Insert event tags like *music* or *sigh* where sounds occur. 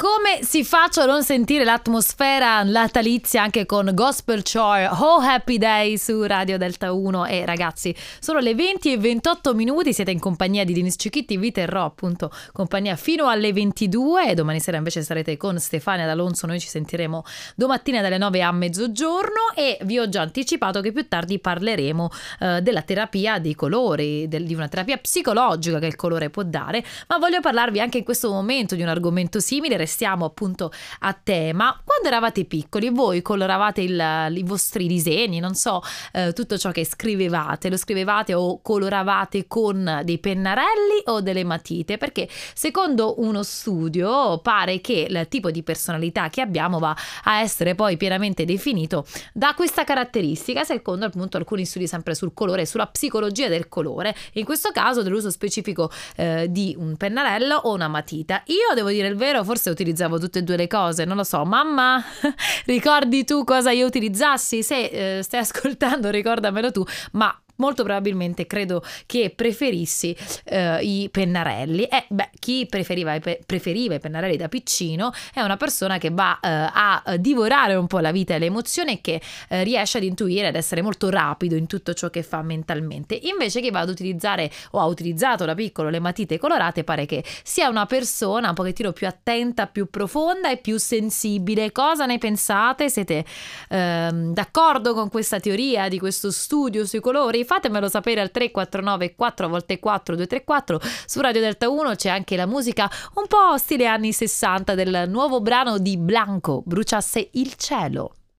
come si faccia a non sentire l'atmosfera natalizia anche con Gospel Chore Oh Happy Day su Radio Delta 1 e ragazzi sono le 20 e 28 minuti siete in compagnia di Denis Cicchitti vi terrò appunto compagnia fino alle 22 e domani sera invece sarete con Stefania D'Alonso noi ci sentiremo domattina dalle 9 a mezzogiorno e vi ho già anticipato che più tardi parleremo eh, della terapia dei colori del, di una terapia psicologica che il colore può dare ma voglio parlarvi anche in questo momento di un argomento simile restiamo appunto a tema. Quando eravate piccoli, voi coloravate il, i vostri disegni, non so, eh, tutto ciò che scrivevate, lo scrivevate o coloravate con dei pennarelli o delle matite? Perché secondo uno studio pare che il tipo di personalità che abbiamo va a essere poi pienamente definito da questa caratteristica, secondo appunto alcuni studi sempre sul colore, sulla psicologia del colore, in questo caso dell'uso specifico eh, di un pennarello o una matita. Io devo dire il vero, forse utilizzavo tutte e due le cose, non lo so, mamma, *laughs* ricordi tu cosa io utilizzassi? Se eh, stai ascoltando, ricordamelo tu, ma molto probabilmente credo che preferissi eh, i pennarelli. E beh, chi preferiva i, pe- preferiva i pennarelli da piccino è una persona che va eh, a divorare un po' la vita e le emozioni e che eh, riesce ad intuire, ad essere molto rapido in tutto ciò che fa mentalmente. Invece chi va ad utilizzare o ha utilizzato da piccolo le matite colorate pare che sia una persona un pochettino più attenta, più profonda e più sensibile. Cosa ne pensate? Siete ehm, d'accordo con questa teoria di questo studio sui colori? Fatemelo sapere al 349 4 volte 4 234 su Radio Delta 1 c'è anche la musica un po' stile anni 60 del nuovo brano di Blanco Bruciasse il cielo